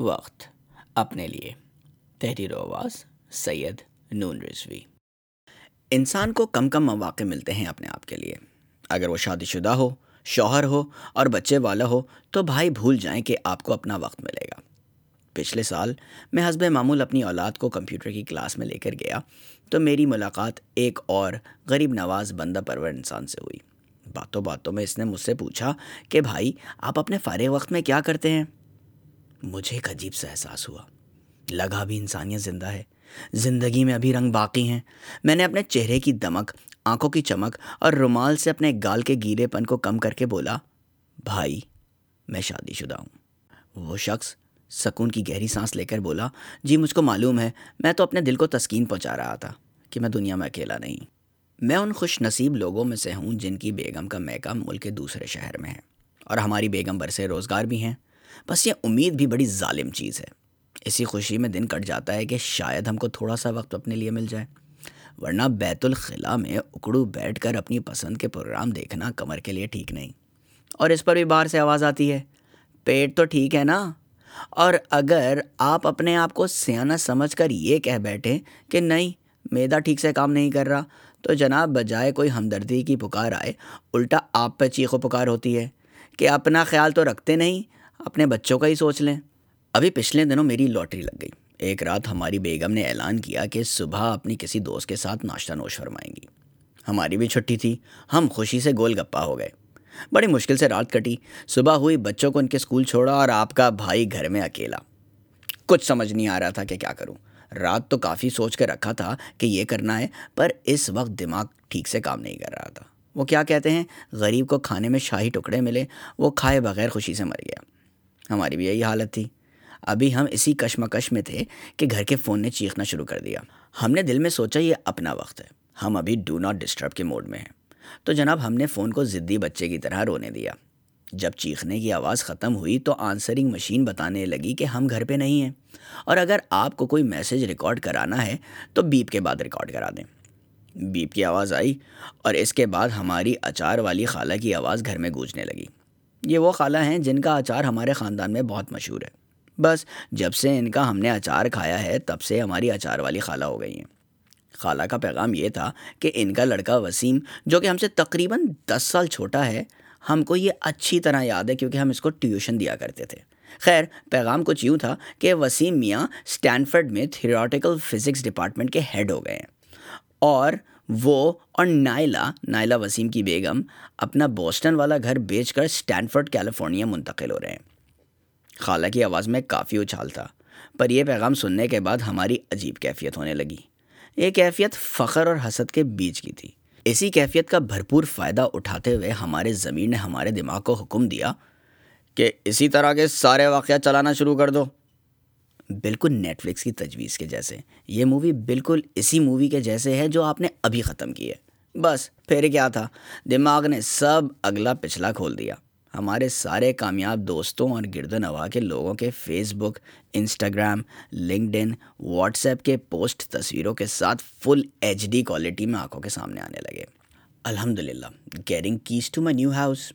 وقت اپنے لیے۔ تحریر و آواز، سید نون رضوی۔ انسان کو کم کم مواقع ملتے ہیں اپنے آپ کے لیے۔ اگر وہ شادی شدہ ہو، شوہر ہو اور بچے والا ہو، تو بھائی بھول جائیں کہ آپ کو اپنا وقت ملے گا۔ پچھلے سال میں حسب معمول اپنی اولاد کو کمپیوٹر کی کلاس میں لے کر گیا، تو میری ملاقات ایک اور غریب نواز بندہ پرور انسان سے ہوئی۔ باتوں باتوں میں اس نے مجھ سے پوچھا کہ بھائی، آپ اپنے فارغ وقت میں کیا کرتے ہیں؟ مجھے ایک عجیب سا احساس ہوا۔ لگا بھی انسانیت زندہ ہے۔ زندگی میں ابھی رنگ باقی ہیں۔ میں نے اپنے چہرے کی دمک، آنکھوں کی چمک اور رومال سے اپنے گال کے گیلے پن کو کم کر کے بولا، بھائی، میں شادی شدہ ہوں۔ وہ شخص سکون کی گہری سانس لے کر بولا جی مجھ کو معلوم ہے، میں تو اپنے دل کو تسکین پہنچا رہا تھا کہ میں دنیا میں اکیلا نہیں۔ میں ان خوش نصیب لوگوں میں سے ہوں جن کی بیگم کا میکا ملک کے دوسرے شہر میں ہے اور ہماری بیگم برسے روزگار بھی ہیں۔ بس یہ امید بھی بڑی ظالم چیز ہے۔ اسی خوشی میں دن کٹ جاتا ہے کہ شاید ہم کو تھوڑا سا وقت اپنے لیے مل جائے۔ ورنہ بیت الخلاء میں اکڑو بیٹھ کر اپنی پسند کے پروگرام دیکھنا کمر کے لیے ٹھیک نہیں۔ اور اس پر بھی باہر سے آواز آتی ہے۔ پیٹ تو ٹھیک ہے نا؟ اور اگر آپ اپنے آپ کو سیانہ سمجھ کر یہ کہہ بیٹھیں کہ نہیں، میدا ٹھیک سے کام نہیں کر رہا، تو جناب بجائے کوئی ہمدردی کی پکار آئے، الٹا آپ پہ چیخ و پکار ہوتی ہے کہ اپنا خیال تو رکھتے نہیں اپنے بچوں کا ہی سوچ لیں۔ ابھی پچھلے دنوں میری لاٹری لگ گئی۔ ایک رات ہماری بیگم نے اعلان کیا کہ صبح اپنی کسی دوست کے ساتھ ناشتہ نوش فرمائیں گی۔ ہماری بھی چھٹی تھی۔ ہم خوشی سے گول گپا ہو گئے۔ بڑی مشکل سے رات کٹی۔ صبح ہوئی، بچوں کو ان کے اسکول چھوڑا اور آپ کا بھائی گھر میں اکیلا۔ کچھ سمجھ نہیں آ رہا تھا کہ کیا کروں۔ رات تو کافی سوچ کے رکھا تھا کہ یہ کرنا ہے، پر اس وقت دماغ ٹھیک سے کام نہیں کر رہا تھا۔ وہ کیا کہتے ہیں؟ غریب کو کھانے میں شاہی ٹکڑے ملے، وہ کھائے بغیر خوشی سے مر گیا۔ ہماری بھی یہی حالت تھی۔ ابھی ہم اسی کشمکش میں تھے کہ گھر کے فون نے چیخنا شروع کر دیا۔ ہم نے دل میں سوچا یہ اپنا وقت ہے۔ ہم ابھی ڈو ناٹ ڈسٹرب کے موڈ میں ہیں۔ تو جناب، ہم نے فون کو ضدی بچے کی طرح رونے دیا۔ جب چیخنے کی آواز ختم ہوئی تو آنسرنگ مشین بتانے لگی کہ ہم گھر پہ نہیں ہیں۔ اور اگر آپ کو کوئی میسج ریکارڈ کرانا ہے تو بیپ کے بعد ریکارڈ کرا دیں۔ بیپ کی آواز آئی اور اس کے بعد ہماری اچار والی خالہ کی آواز گھر میں گونجنے لگی۔ یہ وہ خالہ ہیں جن کا اچار ہمارے خاندان میں بہت مشہور ہے۔ بس جب سے ان کا ہم نے اچار کھایا ہے، تب سے ہماری اچار والی خالہ ہو گئی ہیں۔ خالہ کا پیغام یہ تھا کہ ان کا لڑکا وسیم، جو کہ ہم سے تقریباً دس سال چھوٹا ہے، ہم کو یہ اچھی طرح یاد ہے کیونکہ ہم اس کو ٹیوشن دیا کرتے تھے۔ خیر، پیغام کچھ یوں تھا کہ وسیم میاں اسٹینفرڈ میں تھیوریٹیکل فزکس ڈپارٹمنٹ کے ہیڈ ہو گئے ہیں۔ اور وہ اور نائلا نائلا وسیم کی بیگم، اپنا بوسٹن والا گھر بیچ کر اسٹینفرڈ کیلیفورنیا منتقل ہو رہے ہیں۔ خالہ کی آواز میں کافی اچھال تھا، پر یہ پیغام سننے کے بعد ہماری عجیب کیفیت ہونے لگی۔ یہ کیفیت فخر اور حسد کے بیچ کی تھی۔ اسی کیفیت کا بھرپور فائدہ اٹھاتے ہوئے ہمارے ضمیر نے ہمارے دماغ کو حکم دیا کہ اسی طرح کے سارے واقعات چلانا شروع کر دو۔ بالکل نیٹ فلکس کی تجویز کے جیسے۔ یہ مووی بالکل اسی مووی کے جیسے ہے جو آپ نے ابھی ختم کی ہے۔ بس، پھر کیا تھا؟ دماغ نے سب اگلا پچھلا کھول دیا۔ ہمارے سارے کامیاب دوستوں اور گرد و نواح کے لوگوں کے Facebook Instagram LinkedIn WhatsApp کے پوسٹ تصویروں کے ساتھ فل ایچ ڈی کوالٹی میں آنکھوں کے سامنے آنے لگے۔ الحمد للہ getting keys to my new house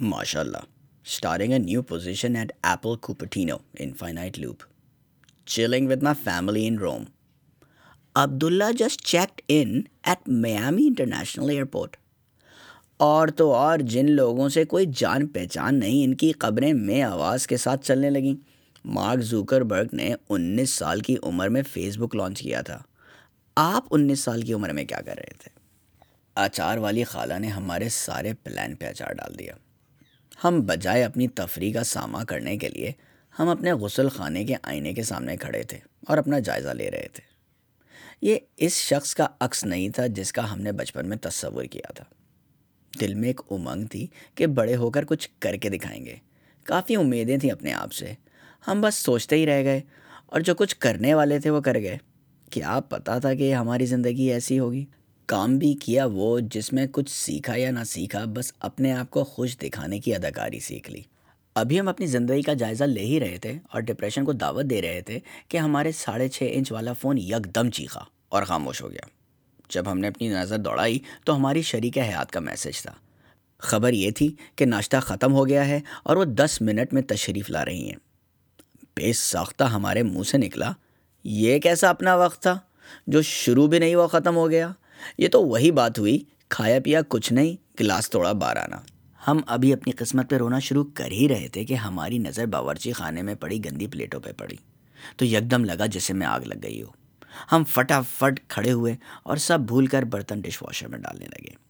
ماشاء اللہ starting a new position at Apple Cupertino infinite loop chilling with my family in Rome Abdullah just checked in at Miami International Airport اور تو اور جن لوگوں سے کوئی جان پہچان نہیں، ان کی قبریں میں آواز کے ساتھ چلنے لگیں۔ مارک زوکر برگ نے انیس سال کی عمر میں فیس بک لانچ کیا تھا۔ آپ انیس سال کی عمر میں کیا کر رہے تھے؟ اچار والی خالہ نے ہمارے سارے پلان پہ اچار ڈال دیا۔ ہم بجائے اپنی تفریح کا سامنا کرنے کے لیے ہم اپنے غسل خانے کے آئینے کے سامنے کھڑے تھے اور اپنا جائزہ لے رہے تھے۔ یہ اس شخص کا عکس نہیں تھا جس کا ہم نے بچپن میں تصور کیا تھا۔ دل میں ایک امنگ تھی کہ بڑے ہو کر کچھ کر کے دکھائیں گے۔ کافی امیدیں تھیں اپنے آپ سے۔ ہم بس سوچتے ہی رہ گئے اور جو کچھ کرنے والے تھے وہ کر گئے۔ کیا پتا تھا کہ ہماری زندگی ایسی ہوگی۔ کام بھی کیا وہ جس میں کچھ سیکھا یا نہ سیکھا، بس اپنے آپ کو خوش دکھانے کی اداکاری سیکھ لی۔ ابھی ہم اپنی زندگی کا جائزہ لے ہی رہے تھے اور ڈپریشن کو دعوت دے رہے تھے کہ ہمارے ساڑھے چھ انچ والا فون یک دم چیخا اور خاموش ہو گیا۔ جب ہم نے اپنی نظر دوڑائی تو ہماری شریک حیات کا میسج تھا۔ خبر یہ تھی کہ ناشتہ ختم ہو گیا ہے اور وہ دس منٹ میں تشریف لا رہی ہیں۔ بے ساختہ ہمارے منہ سے نکلا۔ یہ کیسا اپنا وقت تھا جو شروع بھی نہیں ہوا، ختم ہو گیا۔ یہ تو وہی بات ہوئی، کھایا پیا کچھ نہیں، گلاس توڑا بار آنا ہم ابھی اپنی قسمت پہ رونا شروع کر ہی رہے تھے کہ ہماری نظر باورچی خانے میں پڑی، گندی پلیٹوں پہ پڑی۔ تو یکدم لگا جسے میں آگ لگ گئی ہو۔ ہم فٹافٹ کھڑے ہوئے اور سب بھول کر برتن ڈش واشر میں ڈالنے لگے۔